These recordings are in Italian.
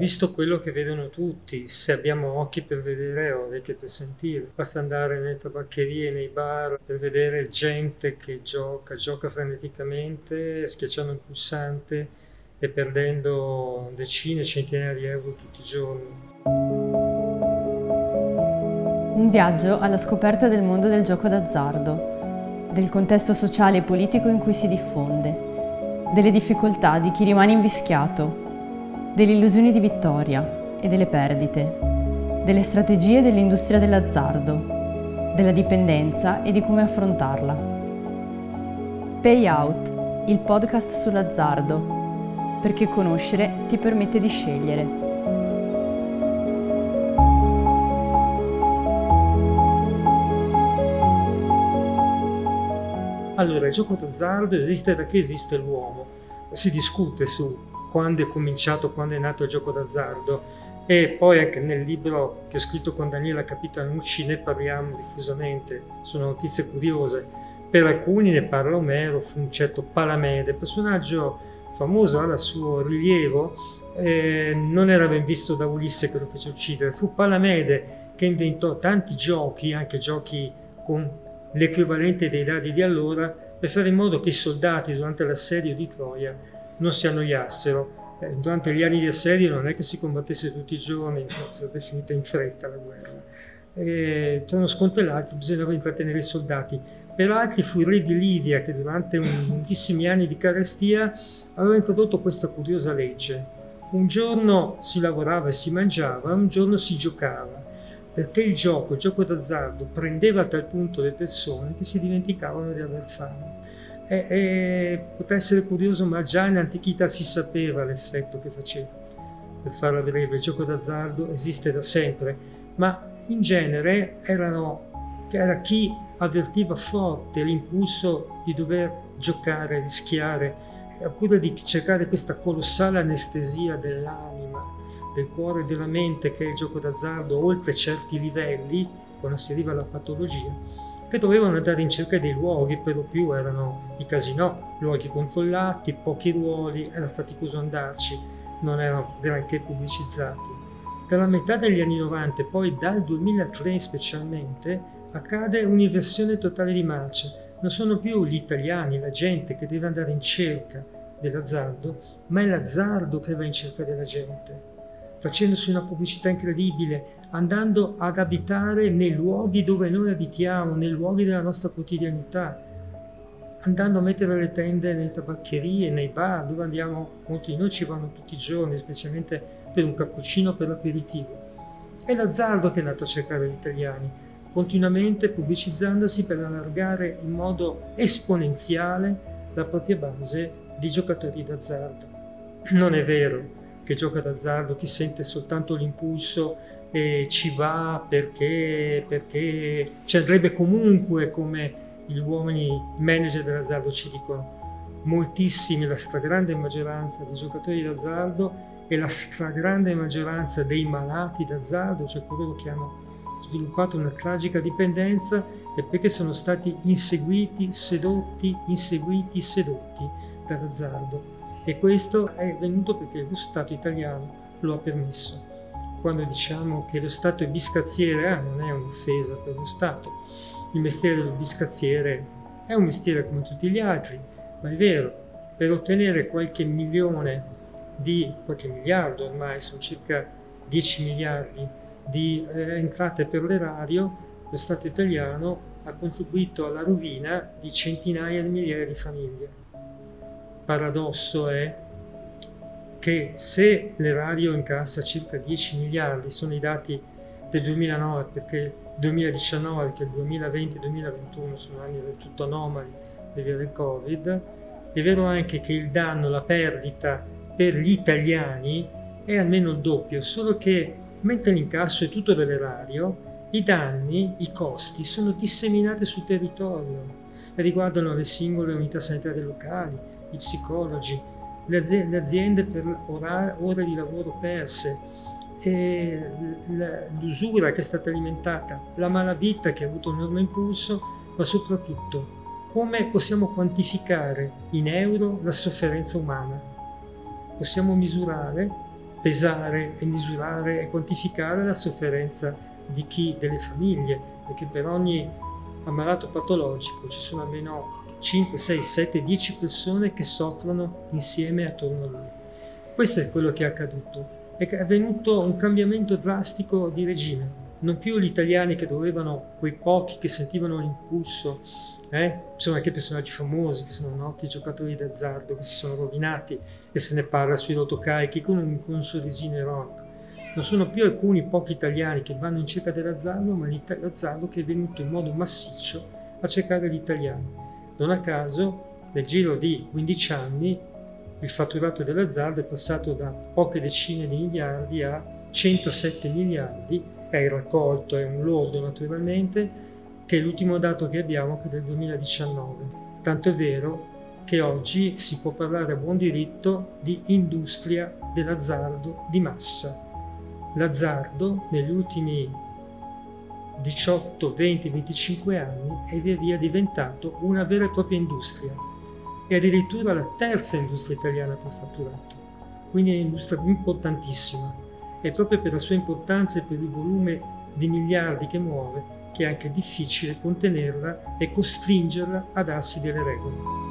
visto quello che vedono tutti, se abbiamo occhi per vedere o orecchie per sentire. Basta andare nelle tabaccherie, nei bar per vedere gente che gioca, gioca freneticamente, schiacciando un pulsante e perdendo decine, centinaia di euro tutti i giorni. Un viaggio alla scoperta del mondo del gioco d'azzardo, del contesto sociale e politico in cui si diffonde delle difficoltà di chi rimane invischiato, delle illusioni di vittoria e delle perdite, delle strategie dell'industria dell'azzardo, della dipendenza e di come affrontarla. Payout, il podcast sull'azzardo, perché conoscere ti permette di scegliere. Allora, il gioco d'azzardo esiste da che esiste l'uomo. Si discute su quando è cominciato, quando è nato il gioco d'azzardo e poi anche nel libro che ho scritto con Daniela Capitanucci ne parliamo diffusamente, sono notizie curiose. Per alcuni ne parla Omero, fu un certo Palamede, personaggio famoso, al suo rilievo, eh, non era ben visto da Ulisse che lo fece uccidere, fu Palamede che inventò tanti giochi, anche giochi con l'equivalente dei dadi di allora, per fare in modo che i soldati durante l'assedio di Troia non si annoiassero. Eh, durante gli anni di assedio non è che si combattesse tutti i giorni, sarebbe finita in fretta la guerra. Tra uno scontro e l'altro bisognava intrattenere i soldati. Per altri fu il re di Lidia che durante lunghissimi anni di carestia aveva introdotto questa curiosa legge. Un giorno si lavorava e si mangiava, un giorno si giocava perché il gioco, il gioco d'azzardo, prendeva a tal punto le persone che si dimenticavano di aver fame. E, e poteva essere curioso, ma già in antichità si sapeva l'effetto che faceva. Per farla breve, il gioco d'azzardo esiste da sempre, ma in genere erano, era chi avvertiva forte l'impulso di dover giocare, rischiare, oppure di cercare questa colossale anestesia dell'anima del cuore e della mente che è il gioco d'azzardo oltre certi livelli, quando si arriva alla patologia, che dovevano andare in cerca dei luoghi, per lo più erano i casinò, luoghi controllati, pochi ruoli, era faticoso andarci, non erano granché pubblicizzati. Dalla metà degli anni 90 e poi dal 2003 specialmente accade un'inversione totale di marcia. Non sono più gli italiani, la gente che deve andare in cerca dell'azzardo, ma è l'azzardo che va in cerca della gente facendosi una pubblicità incredibile, andando ad abitare nei luoghi dove noi abitiamo, nei luoghi della nostra quotidianità, andando a mettere le tende nelle tabaccherie, nei bar, dove andiamo, molti di noi ci vanno tutti i giorni, specialmente per un cappuccino, per l'aperitivo. È l'azzardo che è nato a cercare gli italiani, continuamente pubblicizzandosi per allargare in modo esponenziale la propria base di giocatori d'azzardo. Non è vero, che gioca d'azzardo, chi sente soltanto l'impulso e ci va perché, perché ci andrebbe comunque come gli uomini manager dell'azzardo ci dicono. Moltissimi, la stragrande maggioranza dei giocatori d'azzardo e la stragrande maggioranza dei malati d'azzardo, cioè coloro che hanno sviluppato una tragica dipendenza, è perché sono stati inseguiti, sedotti, inseguiti, sedotti dall'azzardo e questo è avvenuto perché lo Stato italiano lo ha permesso. Quando diciamo che lo Stato è biscazziere, ah, non è un'offesa per lo Stato. Il mestiere del biscazziere è un mestiere come tutti gli altri, ma è vero, per ottenere qualche milione di, qualche miliardo ormai, sono circa 10 miliardi di eh, entrate per l'erario, lo Stato italiano ha contribuito alla rovina di centinaia di migliaia di famiglie paradosso è che se l'erario incassa circa 10 miliardi, sono i dati del 2009 perché il 2019, perché il 2020 e il 2021 sono anni del tutto anomali per via del Covid, è vero anche che il danno, la perdita per gli italiani è almeno il doppio, solo che mentre l'incasso è tutto dell'erario, i danni, i costi sono disseminati sul territorio e riguardano le singole unità sanitarie locali, i psicologi, le aziende per ore di lavoro perse, l'usura che è stata alimentata, la malavita che ha avuto un enorme impulso, ma soprattutto come possiamo quantificare in euro la sofferenza umana. Possiamo misurare pesare e misurare e quantificare la sofferenza di chi, delle famiglie, perché per ogni ammalato patologico ci sono almeno 5, 6, 7, 10 persone che soffrono insieme attorno a lui. Questo è quello che è accaduto. È avvenuto un cambiamento drastico di regime. Non più gli italiani che dovevano, quei pochi che sentivano l'impulso, eh? sono anche personaggi famosi che sono noti giocatori d'azzardo che si sono rovinati e se ne parla sui rotocarichi con un, con un sorrisino ironico. Non sono più alcuni pochi italiani che vanno in cerca dell'azzardo, ma l'azzardo che è venuto in modo massiccio a cercare gli italiani. Non a caso, nel giro di 15 anni, il fatturato dell'azzardo è passato da poche decine di miliardi a 107 miliardi, è il raccolto, è un lordo naturalmente, che è l'ultimo dato che abbiamo che è del 2019. Tanto è vero che oggi si può parlare a buon diritto di industria dell'azzardo di massa. L'azzardo negli ultimi 18, 20, 25 anni è via via diventato una vera e propria industria e addirittura la terza industria italiana per fatturato. Quindi è un'industria importantissima e proprio per la sua importanza e per il volume di miliardi che muove che è anche difficile contenerla e costringerla a darsi delle regole.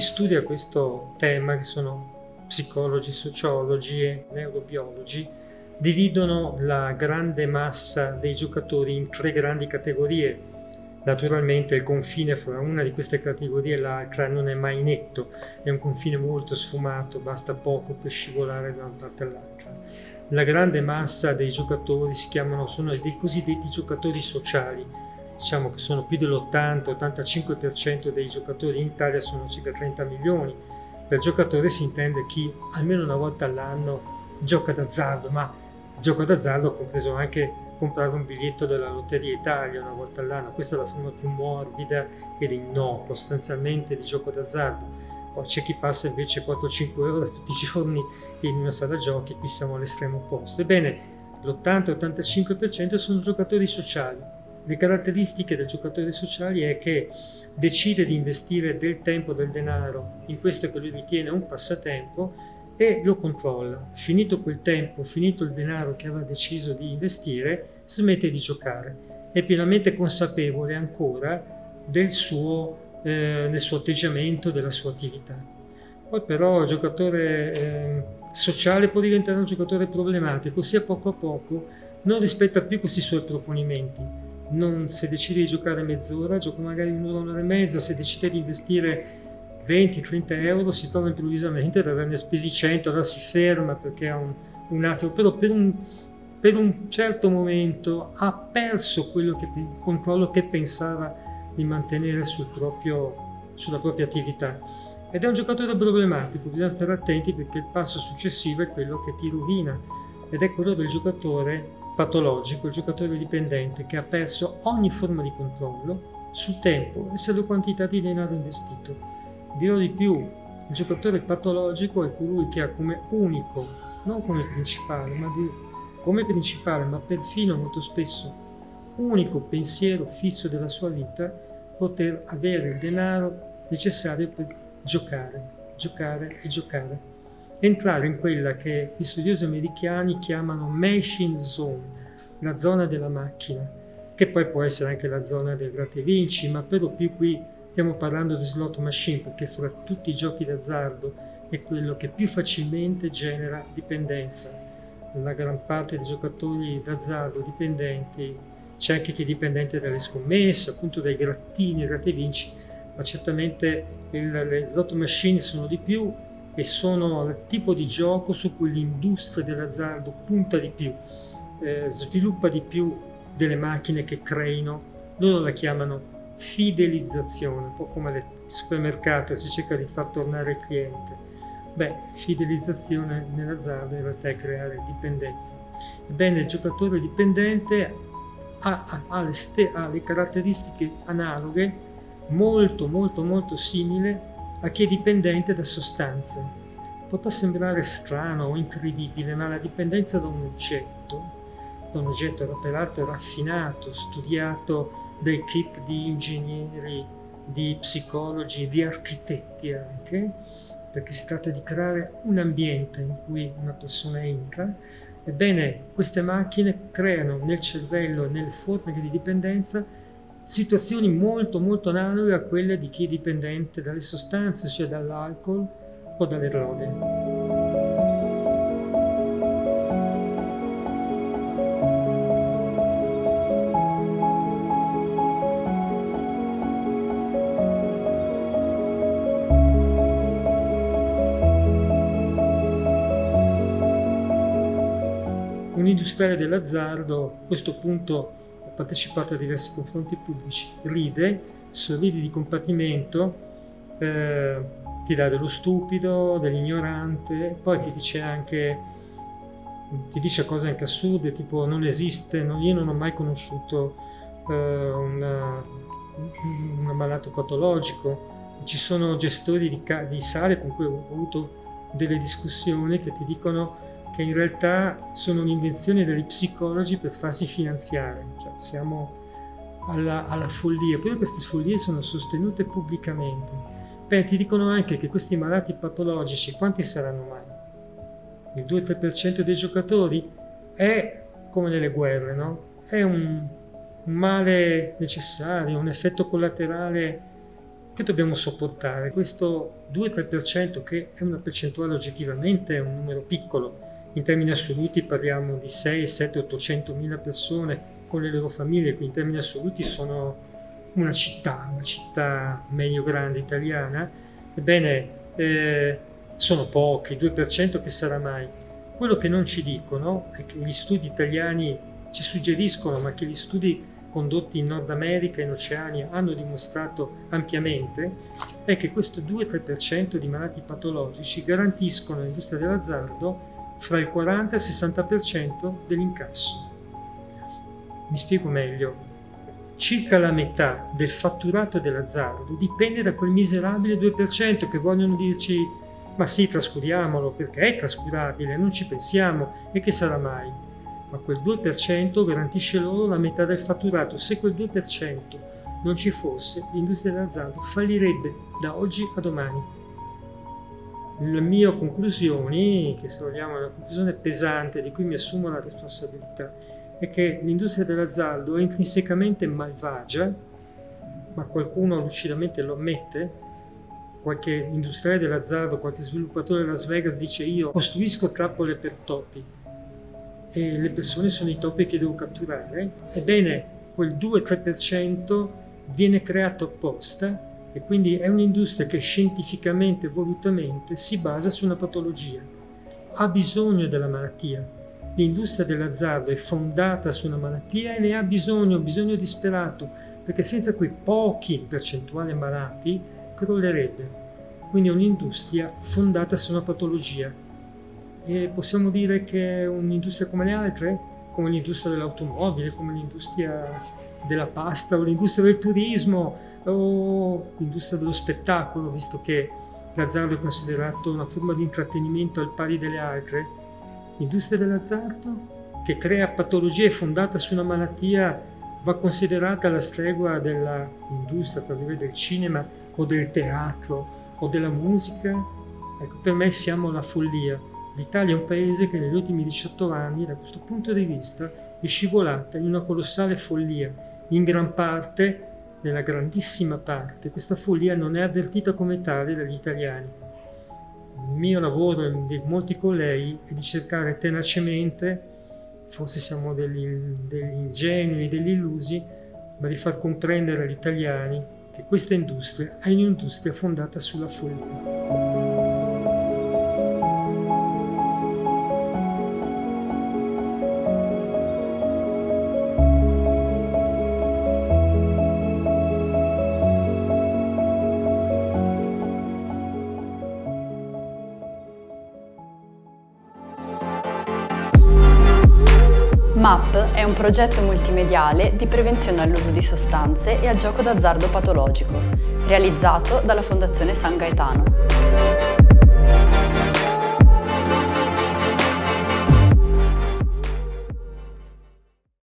Chi studia questo tema, che sono psicologi, sociologi e neurobiologi, dividono la grande massa dei giocatori in tre grandi categorie. Naturalmente il confine fra una di queste categorie e l'altra non è mai netto, è un confine molto sfumato, basta poco per scivolare da una parte all'altra. La grande massa dei giocatori si chiamano, sono dei cosiddetti giocatori sociali, diciamo che sono più dell'80-85% dei giocatori in Italia, sono circa 30 milioni. Per giocatore si intende chi almeno una volta all'anno gioca d'azzardo, ma gioco d'azzardo compreso anche comprare un biglietto della Lotteria Italia una volta all'anno. Questa è la forma più morbida ed innocua sostanzialmente di gioco d'azzardo. Poi c'è chi passa invece 4-5 euro tutti i giorni in una sala giochi, qui siamo all'estremo opposto. Ebbene, l'80-85% sono giocatori sociali, le caratteristiche del giocatore sociale è che decide di investire del tempo, del denaro in questo che lui ritiene un passatempo e lo controlla. Finito quel tempo, finito il denaro che aveva deciso di investire, smette di giocare. È pienamente consapevole ancora del suo, eh, del suo atteggiamento, della sua attività. Poi però il giocatore eh, sociale può diventare un giocatore problematico, ossia poco a poco non rispetta più questi suoi proponimenti non, se decide di giocare mezz'ora, gioca magari un'ora, un'ora e mezza, se decide di investire 20-30 euro si trova improvvisamente ad averne spesi 100, allora si ferma perché ha un, un attimo, però per un, per un, certo momento ha perso quello che, il controllo che pensava di mantenere sul proprio, sulla propria attività. Ed è un giocatore problematico, bisogna stare attenti perché il passo successivo è quello che ti rovina. Ed è quello del giocatore patologico, il giocatore dipendente che ha perso ogni forma di controllo sul tempo e sulla quantità di denaro investito. Dirò di più, il giocatore patologico è colui che ha come unico, non come principale, ma di, come principale, ma perfino molto spesso unico pensiero fisso della sua vita, poter avere il denaro necessario per giocare, giocare e giocare entrare in quella che gli studiosi americani chiamano machine zone, la zona della macchina, che poi può essere anche la zona del gratte vinci, ma per lo più qui stiamo parlando di slot machine perché fra tutti i giochi d'azzardo è quello che più facilmente genera dipendenza. La gran parte dei giocatori d'azzardo dipendenti, c'è anche chi è dipendente dalle scommesse, appunto dai grattini, gratte vinci, ma certamente il, le slot machine sono di più e sono il tipo di gioco su cui l'industria dell'azzardo punta di più, eh, sviluppa di più delle macchine che creino, loro la chiamano fidelizzazione, un po' come al supermercato si cerca di far tornare il cliente. Beh, fidelizzazione nell'azzardo in realtà è creare dipendenza. Ebbene, il giocatore dipendente ha, ha, ha, le, ste, ha le caratteristiche analoghe, molto molto molto simili a chi è dipendente da sostanze. Potrà sembrare strano o incredibile, ma la dipendenza da un oggetto, da un oggetto peraltro raffinato, studiato da equip di ingegneri, di psicologi, di architetti anche, perché si tratta di creare un ambiente in cui una persona entra. Ebbene, queste macchine creano nel cervello, nelle forme di dipendenza, situazioni molto molto analoghe a quelle di chi è dipendente dalle sostanze, cioè dall'alcol o dalle droghe. industriale dell'azzardo, a questo punto partecipato a diversi confronti pubblici, ride, sorride di compatimento, eh, ti dà dello stupido, dell'ignorante, poi ti dice anche, ti dice cose anche assurde, tipo non esiste, non, io non ho mai conosciuto eh, una, un malato patologico, ci sono gestori di, di sale con cui ho avuto delle discussioni che ti dicono che in realtà sono un'invenzione degli psicologi per farsi finanziare, cioè siamo alla, alla follia, poi queste follie sono sostenute pubblicamente. Beh, ti dicono anche che questi malati patologici, quanti saranno mai? Il 2-3% dei giocatori è come nelle guerre, no? È un, male necessario, un effetto collaterale che dobbiamo sopportare. Questo 2-3% che è una percentuale oggettivamente, è un numero piccolo, in termini assoluti parliamo di 6, 7, 800 mila persone con le loro famiglie, quindi in termini assoluti sono una città, una città medio grande italiana, ebbene eh, sono pochi, 2% che sarà mai. Quello che non ci dicono è che gli studi italiani ci suggeriscono, ma che gli studi condotti in Nord America e in Oceania hanno dimostrato ampiamente, è che questo 2-3% di malati patologici garantiscono all'industria dell'azzardo fra il 40 e il 60% dell'incasso. Mi spiego meglio. Circa la metà del fatturato dell'azzardo dipende da quel miserabile 2% che vogliono dirci ma sì, trascuriamolo perché è trascurabile, non ci pensiamo e che sarà mai. Ma quel 2% garantisce loro la metà del fatturato. Se quel 2% non ci fosse, l'industria dell'azzardo fallirebbe da oggi a domani le mie conclusioni, che se vogliamo è una conclusione pesante di cui mi assumo la responsabilità, è che l'industria dell'azzardo è intrinsecamente malvagia, ma qualcuno lucidamente lo ammette, qualche industriale dell'azzardo, qualche sviluppatore di Las Vegas dice io costruisco trappole per topi e le persone sono i topi che devo catturare, ebbene quel 2-3% viene creato apposta e quindi è un'industria che scientificamente volutamente si basa su una patologia, ha bisogno della malattia. L'industria dell'azzardo è fondata su una malattia e ne ha bisogno, bisogno disperato, perché senza quei pochi percentuali malati crollerebbe. Quindi è un'industria fondata su una patologia. E possiamo dire che è un'industria come le altre, come l'industria dell'automobile, come l'industria della pasta o l'industria del turismo, o l'industria dello spettacolo, visto che l'azzardo è considerato una forma di intrattenimento al pari delle altre, l'industria dell'azzardo che crea patologie fondate su una malattia va considerata alla stregua dell'industria, del cinema o del teatro o della musica. Ecco, per me siamo la follia. L'Italia è un paese che negli ultimi 18 anni, da questo punto di vista, è scivolata in una colossale follia, in gran parte nella grandissima parte, questa follia non è avvertita come tale dagli italiani. Il mio lavoro e di molti colleghi è di cercare tenacemente, forse siamo degli, degli ingenui, degli illusi, ma di far comprendere agli italiani che questa industria è un'industria fondata sulla follia. MAP è un progetto multimediale di prevenzione all'uso di sostanze e al gioco d'azzardo patologico, realizzato dalla Fondazione San Gaetano.